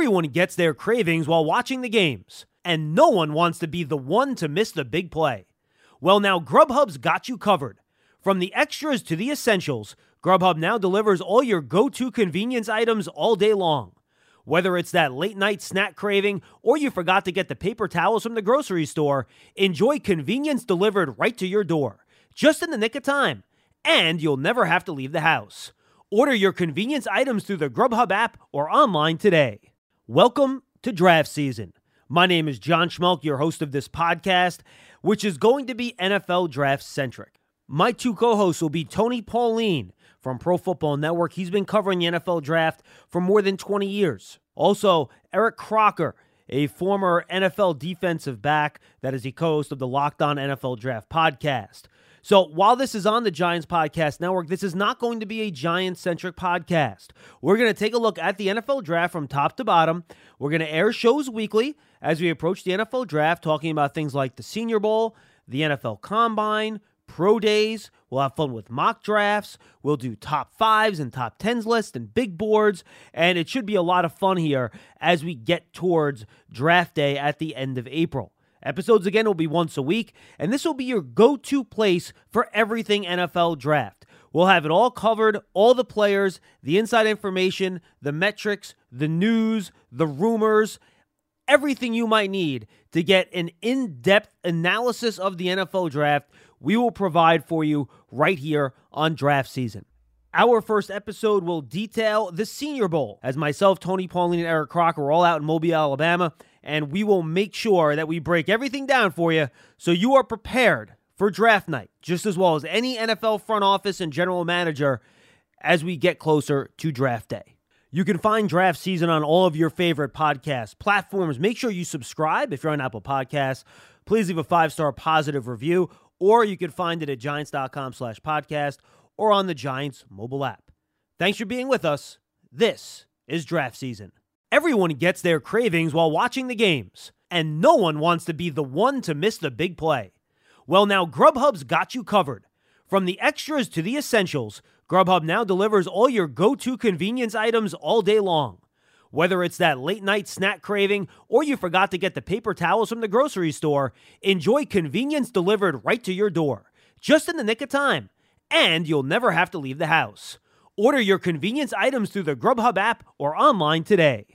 Everyone gets their cravings while watching the games, and no one wants to be the one to miss the big play. Well, now Grubhub's got you covered. From the extras to the essentials, Grubhub now delivers all your go to convenience items all day long. Whether it's that late night snack craving or you forgot to get the paper towels from the grocery store, enjoy convenience delivered right to your door, just in the nick of time. And you'll never have to leave the house. Order your convenience items through the Grubhub app or online today. Welcome to draft season. My name is John Schmeelk, your host of this podcast, which is going to be NFL draft centric. My two co hosts will be Tony Pauline from Pro Football Network. He's been covering the NFL draft for more than 20 years. Also, Eric Crocker, a former NFL defensive back that is the co host of the Locked On NFL Draft podcast. So while this is on the Giants Podcast Network, this is not going to be a Giant centric podcast. We're going to take a look at the NFL draft from top to bottom. We're going to air shows weekly as we approach the NFL draft, talking about things like the Senior Bowl, the NFL Combine, pro days. We'll have fun with mock drafts. We'll do top fives and top tens lists and big boards. And it should be a lot of fun here as we get towards draft day at the end of April. Episodes again will be once a week, and this will be your go to place for everything NFL draft. We'll have it all covered all the players, the inside information, the metrics, the news, the rumors, everything you might need to get an in depth analysis of the NFL draft. We will provide for you right here on draft season. Our first episode will detail the Senior Bowl, as myself, Tony Pauline, and Eric Crocker are all out in Mobile, Alabama, and we will make sure that we break everything down for you so you are prepared for draft night, just as well as any NFL front office and general manager as we get closer to draft day. You can find draft season on all of your favorite podcast platforms. Make sure you subscribe if you're on Apple Podcasts. Please leave a five star positive review, or you can find it at giants.com slash podcast or on the Giants mobile app. Thanks for being with us. This is draft season. Everyone gets their cravings while watching the games, and no one wants to be the one to miss the big play. Well, now Grubhub's got you covered. From the extras to the essentials, Grubhub now delivers all your go to convenience items all day long. Whether it's that late night snack craving or you forgot to get the paper towels from the grocery store, enjoy convenience delivered right to your door, just in the nick of time and you'll never have to leave the house. Order your convenience items through the Grubhub app or online today.